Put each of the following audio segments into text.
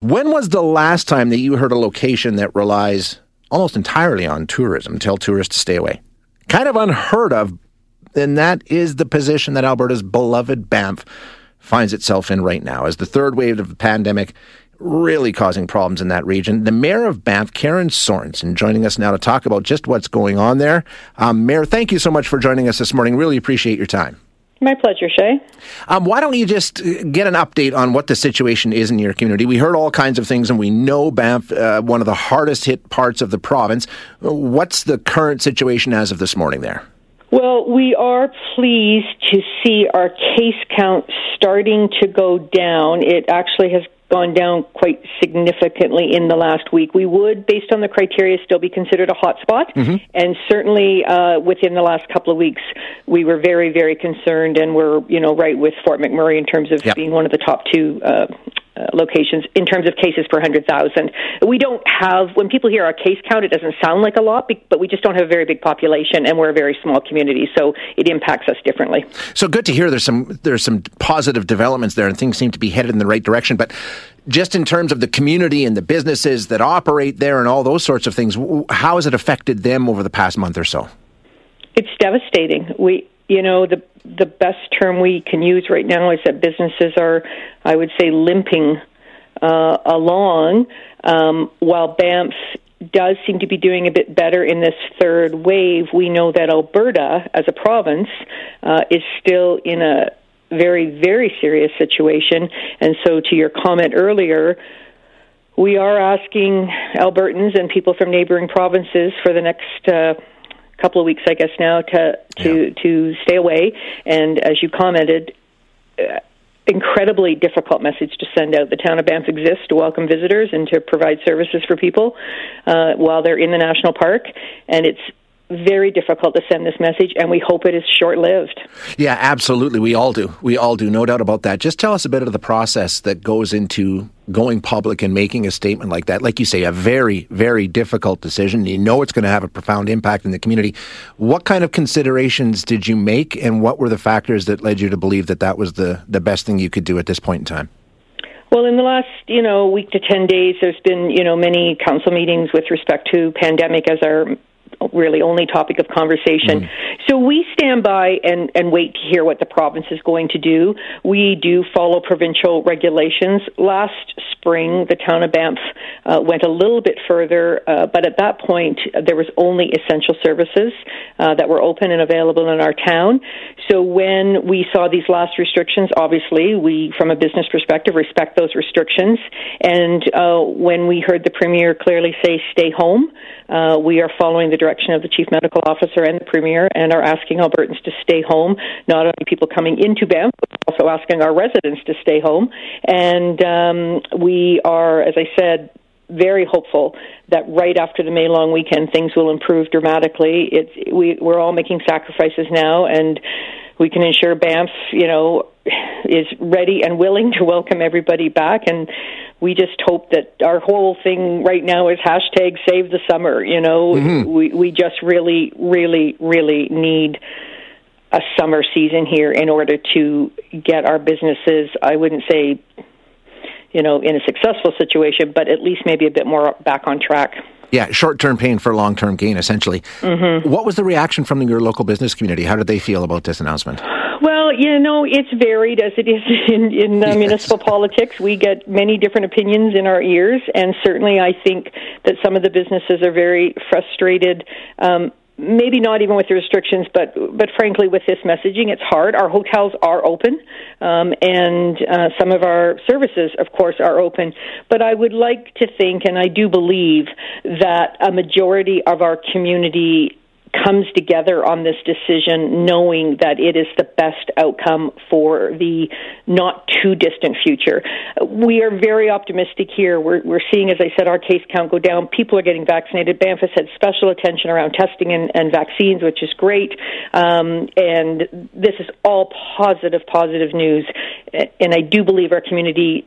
When was the last time that you heard a location that relies almost entirely on tourism, tell tourists to stay away? Kind of unheard of, and that is the position that Alberta's beloved Banff finds itself in right now as the third wave of the pandemic really causing problems in that region. The mayor of Banff, Karen Sorensen, joining us now to talk about just what's going on there. Um, mayor, thank you so much for joining us this morning. Really appreciate your time. My pleasure, Shay. Um, why don't you just uh, get an update on what the situation is in your community? We heard all kinds of things, and we know Banff, uh, one of the hardest hit parts of the province. What's the current situation as of this morning there? Well, we are pleased to see our case count starting to go down. It actually has gone down quite significantly in the last week. We would, based on the criteria, still be considered a hotspot, mm-hmm. and certainly uh, within the last couple of weeks, we were very, very concerned, and we're you know right with Fort McMurray in terms of yep. being one of the top two uh, uh, locations in terms of cases per 100,000. We don't have, when people hear our case count, it doesn't sound like a lot, but we just don't have a very big population and we're a very small community, so it impacts us differently. So good to hear there's some, there's some positive developments there and things seem to be headed in the right direction. But just in terms of the community and the businesses that operate there and all those sorts of things, how has it affected them over the past month or so? It's devastating. We, you know, the the best term we can use right now is that businesses are, I would say, limping uh, along, um, while Banff does seem to be doing a bit better in this third wave. We know that Alberta, as a province, uh, is still in a very, very serious situation. And so, to your comment earlier, we are asking Albertans and people from neighboring provinces for the next uh, couple of weeks, I guess now, to to yeah. to stay away. And as you commented. Uh, incredibly difficult message to send out. The town of Banff exists to welcome visitors and to provide services for people uh, while they're in the national park, and it's very difficult to send this message, and we hope it is short lived. Yeah, absolutely. We all do. We all do. No doubt about that. Just tell us a bit of the process that goes into going public and making a statement like that. Like you say, a very, very difficult decision. You know it's going to have a profound impact in the community. What kind of considerations did you make, and what were the factors that led you to believe that that was the, the best thing you could do at this point in time? Well, in the last, you know, week to 10 days, there's been, you know, many council meetings with respect to pandemic as our really only topic of conversation. Mm. So we stand by and, and wait to hear what the province is going to do. We do follow provincial regulations. Last spring, the town of Banff uh, went a little bit further, uh, but at that point, uh, there was only essential services uh, that were open and available in our town. So when we saw these last restrictions, obviously, we, from a business perspective, respect those restrictions. And uh, when we heard the premier clearly say, stay home, uh, we are following the direction of the chief medical officer and the premier and are asking Albertans to stay home, not only people coming into Banff, but also asking our residents to stay home. And um, we are, as I said, very hopeful that right after the May long weekend things will improve dramatically. It's we we're all making sacrifices now and we can ensure Banff, you know, is ready and willing to welcome everybody back and we just hope that our whole thing right now is hashtag save the summer. You know, mm-hmm. we we just really, really, really need a summer season here in order to get our businesses. I wouldn't say, you know, in a successful situation, but at least maybe a bit more back on track. Yeah, short term pain for long term gain, essentially. Mm-hmm. What was the reaction from your local business community? How did they feel about this announcement? Well, you know, it's varied as it is in, in uh, yes. municipal politics. We get many different opinions in our ears, and certainly I think that some of the businesses are very frustrated. Um, maybe not even with the restrictions, but but frankly, with this messaging, it's hard. Our hotels are open, um, and uh, some of our services, of course, are open. But I would like to think, and I do believe, that a majority of our community comes together on this decision knowing that it is the best outcome for the not too distant future. We are very optimistic here. We're, we're seeing, as I said, our case count go down. People are getting vaccinated. Banff has had special attention around testing and, and vaccines, which is great. Um, and this is all positive, positive news. And I do believe our community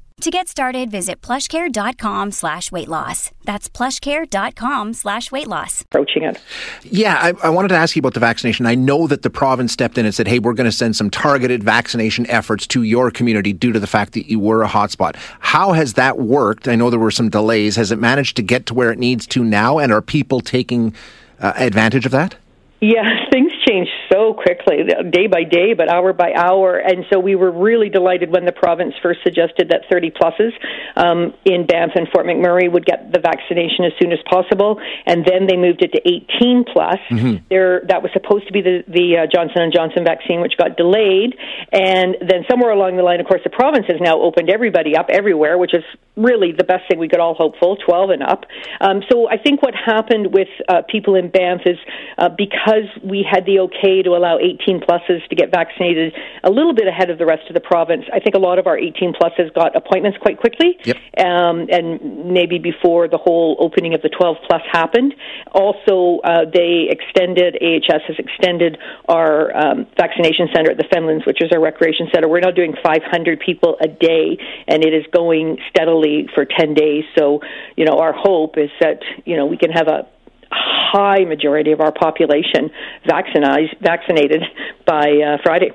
To get started, visit plushcare.com slash weight loss. That's plushcare.com slash weight loss. Approaching it. Yeah, I, I, wanted to ask you about the vaccination. I know that the province stepped in and said, hey, we're going to send some targeted vaccination efforts to your community due to the fact that you were a hotspot. How has that worked? I know there were some delays. Has it managed to get to where it needs to now? And are people taking uh, advantage of that? Yeah, things change so quickly, day by day, but hour by hour. And so we were really delighted when the province first suggested that 30 pluses um, in Banff and Fort McMurray would get the vaccination as soon as possible, and then they moved it to 18 plus. Mm-hmm. There, that was supposed to be the the uh, Johnson and Johnson vaccine, which got delayed, and then somewhere along the line, of course, the province has now opened everybody up everywhere, which is really the best thing we could all hope for, 12 and up. Um, so I think what happened with uh, people in Banff is uh, because we had the okay to allow 18 pluses to get vaccinated a little bit ahead of the rest of the province, I think a lot of our 18 pluses got appointments quite quickly, yep. um, and maybe before the whole opening of the 12 plus happened. Also, uh, they extended, AHS has extended our um, vaccination center at the Fenlands, which is our recreation center. We're now doing 500 people a day, and it is going steadily for 10 days. So, you know, our hope is that, you know, we can have a high majority of our population vaccinated, vaccinated by uh, Friday.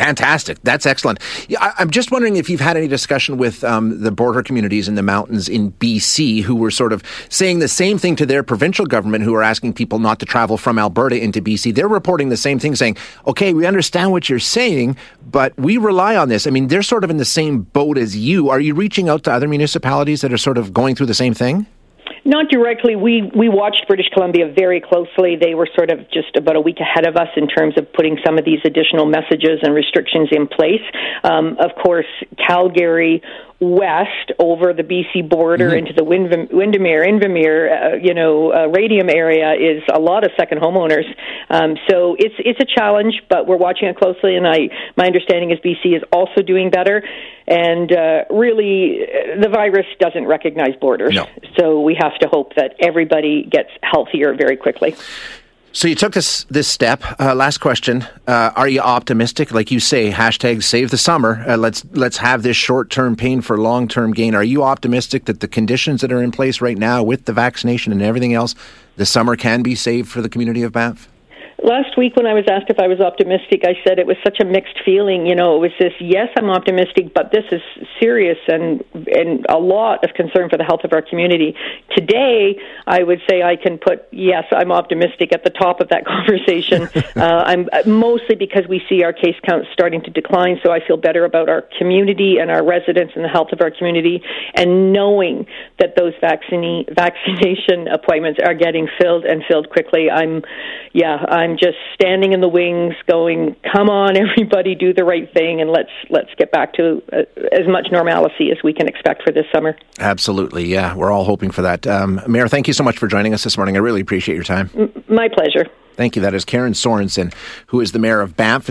Fantastic. That's excellent. I, am just wondering if you've had any discussion with um, the border communities in the mountains in BC who were sort of saying the same thing to their provincial government who are asking people not to travel from Alberta into BC. They're reporting the same thing, saying, okay, we understand what you're saying, but we rely on this. I mean, they're sort of in the same boat as you. Are you reaching out to other municipalities that are sort of going through the same thing? Not directly. We we watched British Columbia very closely. They were sort of just about a week ahead of us in terms of putting some of these additional messages and restrictions in place. Um, of course, Calgary west over the BC border mm-hmm. into the Windermere, Invermere, uh, you know, uh, Radium area is a lot of second homeowners. Um, so it's it's a challenge, but we're watching it closely. And I my understanding is BC is also doing better. And uh, really, the virus doesn't recognize borders. No. So we have to hope that everybody gets healthier very quickly. So you took this this step. Uh, last question: uh, Are you optimistic? Like you say, hashtag save the summer. Uh, let's let's have this short term pain for long term gain. Are you optimistic that the conditions that are in place right now, with the vaccination and everything else, the summer can be saved for the community of Banff? Last week when I was asked if I was optimistic, I said it was such a mixed feeling. You know, it was this yes, I'm optimistic, but this is serious and and a lot of concern for the health of our community. Today, I would say I can put yes, I'm optimistic at the top of that conversation. uh, I'm mostly because we see our case counts starting to decline, so I feel better about our community and our residents and the health of our community, and knowing that those vaccine vaccination appointments are getting filled and filled quickly. I'm yeah, I'm just standing in the wings, going, "Come on, everybody, do the right thing, and let's let's get back to uh, as much normalcy as we can expect for this summer." Absolutely, yeah, we're all hoping for that. Um, Mayor, thank you so much for joining us this morning. I really appreciate your time. M- my pleasure. Thank you. That is Karen Sorensen, who is the mayor of Banff.